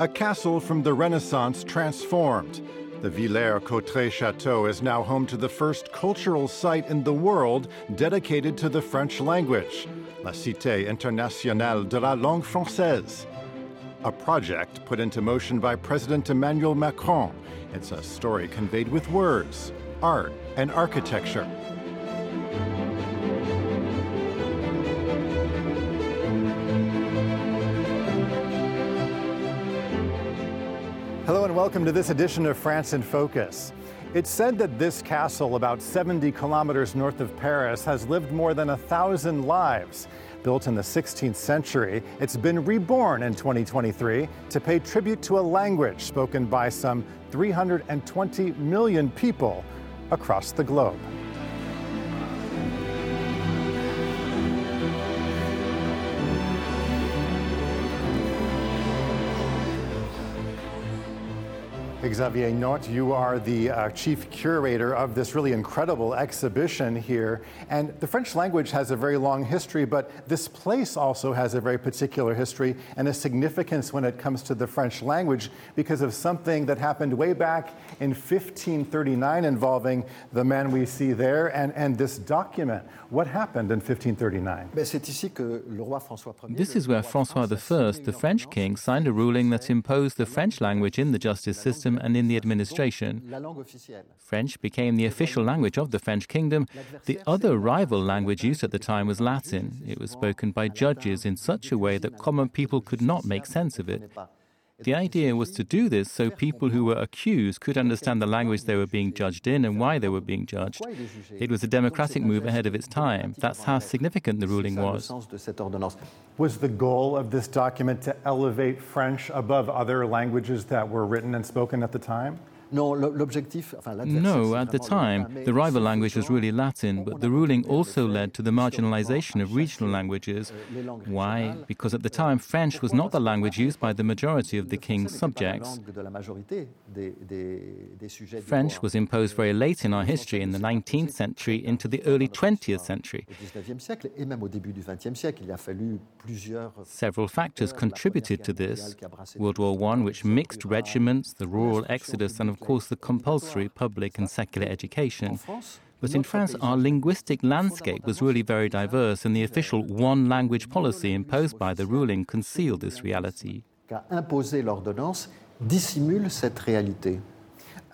A castle from the Renaissance transformed. The Villers-Cotterêts Chateau is now home to the first cultural site in the world dedicated to the French language, La Cité Internationale de la Langue Française. A project put into motion by President Emmanuel Macron. It's a story conveyed with words, art, and architecture. Hello and welcome to this edition of France in Focus. It's said that this castle, about 70 kilometers north of Paris, has lived more than a thousand lives. Built in the 16th century, it's been reborn in 2023 to pay tribute to a language spoken by some 320 million people across the globe. Xavier North, you are the uh, chief curator of this really incredible exhibition here. And the French language has a very long history, but this place also has a very particular history and a significance when it comes to the French language because of something that happened way back in 1539 involving the man we see there and, and this document. What happened in 1539? This is where Francois I, the French king, signed a ruling that imposed the French language in the justice system and in the administration. French became the official language of the French kingdom. The other rival language used at the time was Latin. It was spoken by judges in such a way that common people could not make sense of it. The idea was to do this so people who were accused could understand the language they were being judged in and why they were being judged. It was a democratic move ahead of its time. That's how significant the ruling was. Was the goal of this document to elevate French above other languages that were written and spoken at the time? No, at the time, the rival language was really Latin, but the ruling also led to the marginalization of regional languages. Why? Because at the time, French was not the language used by the majority of the king's subjects. French was imposed very late in our history, in the 19th century into the early 20th century. Several factors contributed to this World War I, which mixed regiments, the rural exodus, and of course, the compulsory public and secular education. But in France, our linguistic landscape was really very diverse, and the official one language policy imposed by the ruling concealed this reality.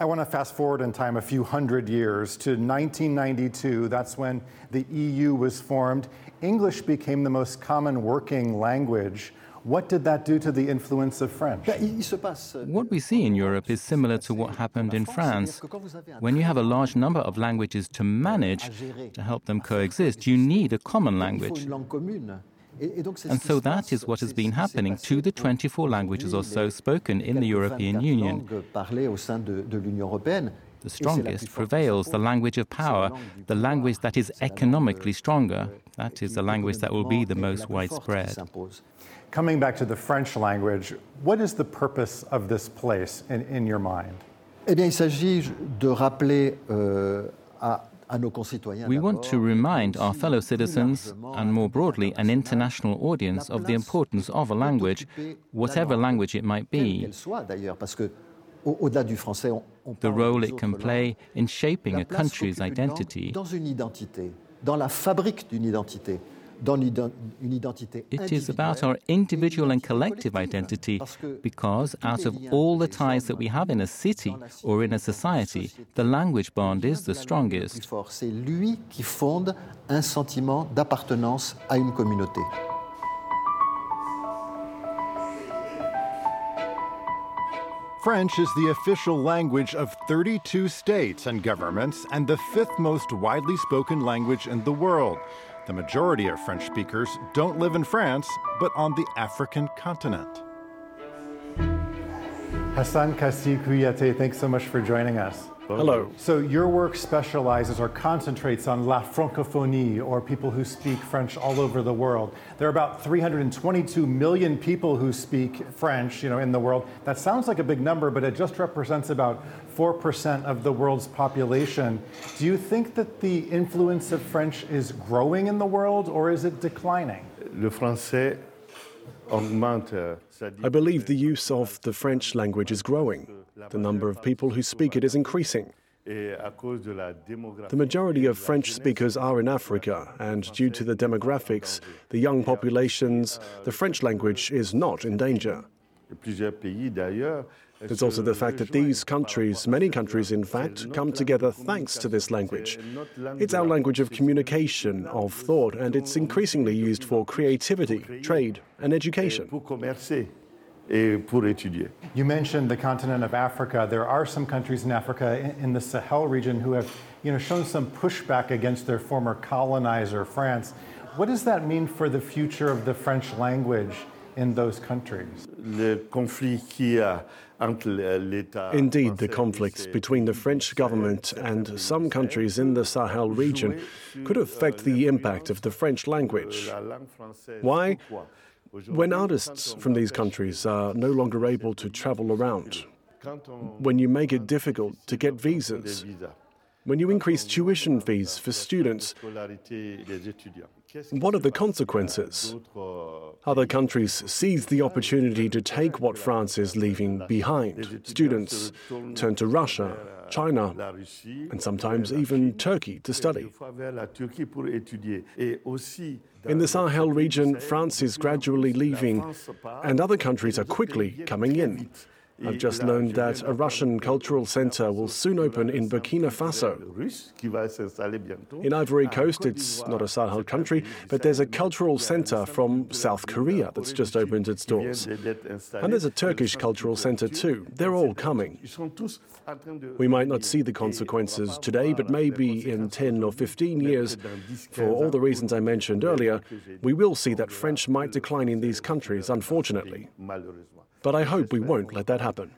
I want to fast forward in time a few hundred years to 1992. That's when the EU was formed. English became the most common working language. What did that do to the influence of French? Euh, what we see in Europe is similar to what happened in France. When you have a large number of languages to manage, to help them coexist, you need a common language. And so that is what has been happening to the 24 languages or so spoken in the European Union. The strongest prevails, the language of power, the language that is economically stronger. That is the language that will be the most widespread. Coming back to the French language, what is the purpose of this place in, in your mind? Eh bien, il s'agit de rappeler euh, à we want to remind our fellow citizens, and more broadly, an international audience, of the importance of a language, whatever language it might be. The role it can play in shaping a country's identity. Dans la fabrique d'une identité. It is about our individual and collective identity because, out of all the ties that we have in a city or in a society, the language bond is the strongest. C'est lui qui fonde un sentiment d'appartenance à une communauté. French is the official language of 32 states and governments and the fifth most widely spoken language in the world. The majority of French speakers don't live in France, but on the African continent. Hassane Kassi Kouyaté, thanks so much for joining us. Hello. So, your work specializes or concentrates on La Francophonie, or people who speak French all over the world. There are about 322 million people who speak French, you know, in the world. That sounds like a big number, but it just represents about 4% of the world's population. Do you think that the influence of French is growing in the world, or is it declining? Le français I believe the use of the French language is growing. The number of people who speak it is increasing. The majority of French speakers are in Africa, and due to the demographics, the young populations, the French language is not in danger. There's also the fact that these countries, many countries in fact, come together thanks to this language. It's our language of communication, of thought, and it's increasingly used for creativity, trade, and education. You mentioned the continent of Africa. There are some countries in Africa, in the Sahel region, who have you know, shown some pushback against their former colonizer, France. What does that mean for the future of the French language in those countries? Indeed, the conflicts between the French government and some countries in the Sahel region could affect the impact of the French language. Why? When artists from these countries are no longer able to travel around, when you make it difficult to get visas, when you increase tuition fees for students, what are the consequences? Other countries seize the opportunity to take what France is leaving behind. Students turn to Russia, China, and sometimes even Turkey to study. In the Sahel region, France is gradually leaving, and other countries are quickly coming in. I've just learned that a Russian cultural center will soon open in Burkina Faso. In Ivory Coast, it's not a Sahel country, but there's a cultural center from South Korea that's just opened its doors. And there's a Turkish cultural center too. They're all coming. We might not see the consequences today, but maybe in 10 or 15 years, for all the reasons I mentioned earlier, we will see that French might decline in these countries, unfortunately. But I hope we won't let that happen.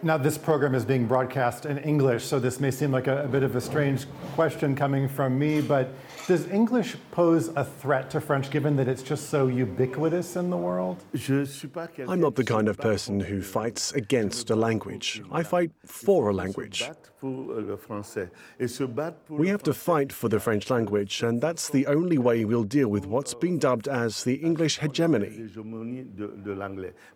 Now, this program is being broadcast in English, so this may seem like a, a, bit of a strange question coming from me, but does English pose a threat to French given that it's just so ubiquitous in the world? I'm not the kind of person who fights against a language. I fight for a language. We have to fight for the French language, and that's the only way we'll deal with what's been dubbed as the English hegemony.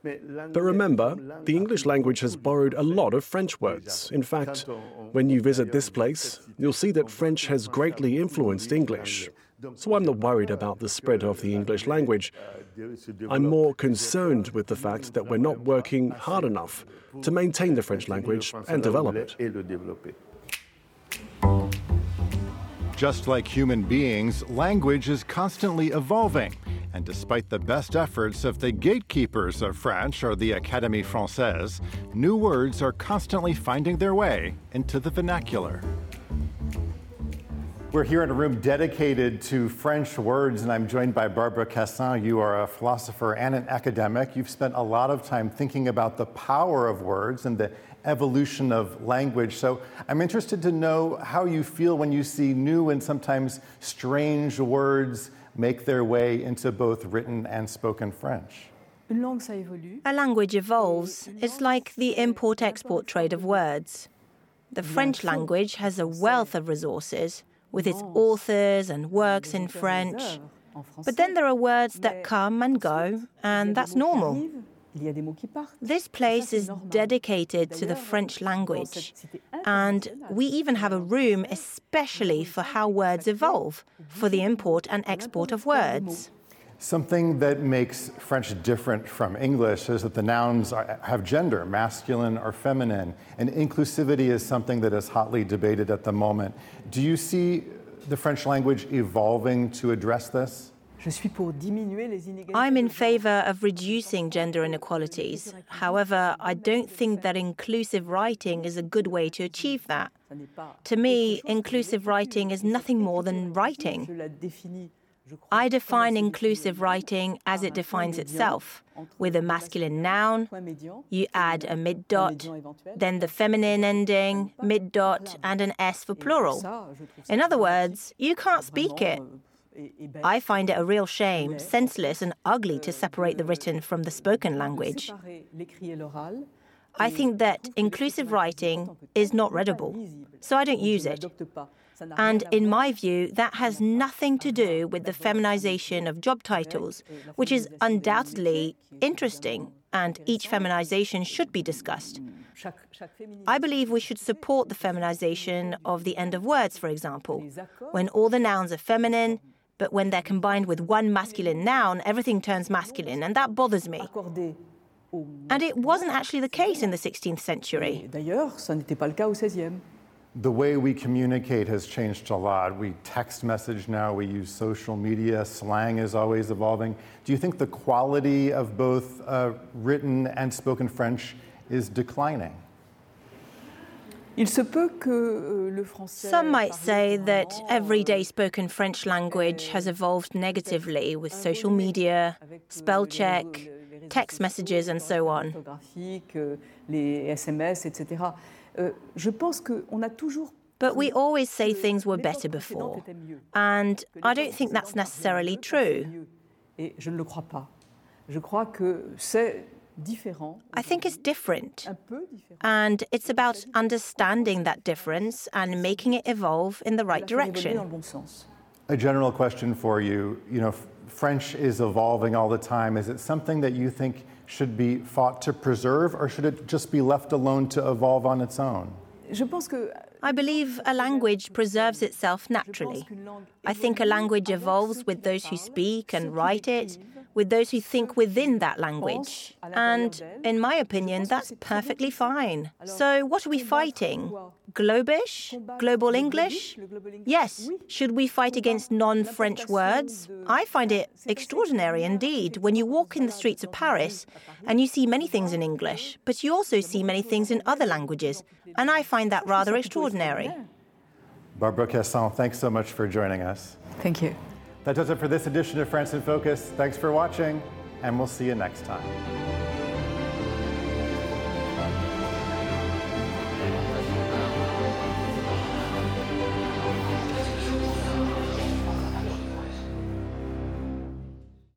But remember, the English language has borrowed a lot of French words. In fact, when you visit this place, you'll see that French has greatly influenced English. So I'm not worried about the spread of the English language. I'm more concerned with the fact that we're not working hard enough to maintain the French language and develop it. Just like human beings, language is constantly evolving. And despite the best efforts of the gatekeepers of French or the Académie Française, new words are constantly finding their way into the vernacular. We're here in a room dedicated to French words, and I'm joined by Barbara Cassin. You are a philosopher and an academic. You've spent a lot of time thinking about the power of words and the evolution of language. So I'm interested to know how you feel when you see new and sometimes strange words make their way into both written and spoken French. A language evolves. It's like the import export trade of words. The French language has a wealth of resources with its authors and works in French. But then there are words that come and go, and that's normal. This place is dedicated to the French language, and we even have a room especially for how words evolve, for the import and export of words. Something that makes French different from English is that the nouns are, have gender, masculine or feminine, and inclusivity is something that is hotly debated at the moment. Do you see the French language evolving to address this? I'm in favor of reducing gender inequalities. However, I don't think that inclusive writing is a good way to achieve that. To me, inclusive writing is nothing more than writing. I define inclusive writing as it defines itself, with a masculine noun, you add a mid dot, then the feminine ending, mid dot, and an S for plural. In other words, you can't speak it. I find it a real shame, senseless, and ugly to separate the written from the spoken language. I think that inclusive writing is not readable, so I don't use it. And in my view, that has nothing to do with the feminization of job titles, which is undoubtedly interesting, and each feminization should be discussed. I believe we should support the feminization of the end of words, for example. When all the nouns are feminine, but when they're combined with one masculine noun, everything turns masculine, and that bothers me. And it wasn't actually the case in the 16th century. The way we communicate has changed a lot. We text message now, we use social media, slang is always evolving. Do you think the quality of both uh, written and spoken French is declining? Euh, Some might say that everyday spoken French language has evolved negatively with social media, spell check, text messages, and so on. But we always say things were better before. And I don't think that's necessarily true. I think it's different. And it's about understanding that difference and making it evolve in the right direction. A general question for you. You know, French is evolving all the time. Is it something that you think should be fought to preserve, or should it just be left alone to evolve on its own? I believe a language preserves itself naturally. I think a language evolves with those who speak and write it, with those who think within that language. And in my opinion, that's perfectly fine. So, what are we fighting? Globish? Global English? Yes. Should we fight against non French words? I find it extraordinary indeed when you walk in the streets of Paris and you see many things in English, but you also see many things in other languages. And I find that rather extraordinary. Barbara Cassin, thanks so much for joining us. Thank you. That does it for this edition of France in Focus. Thanks for watching, and we'll see you next time.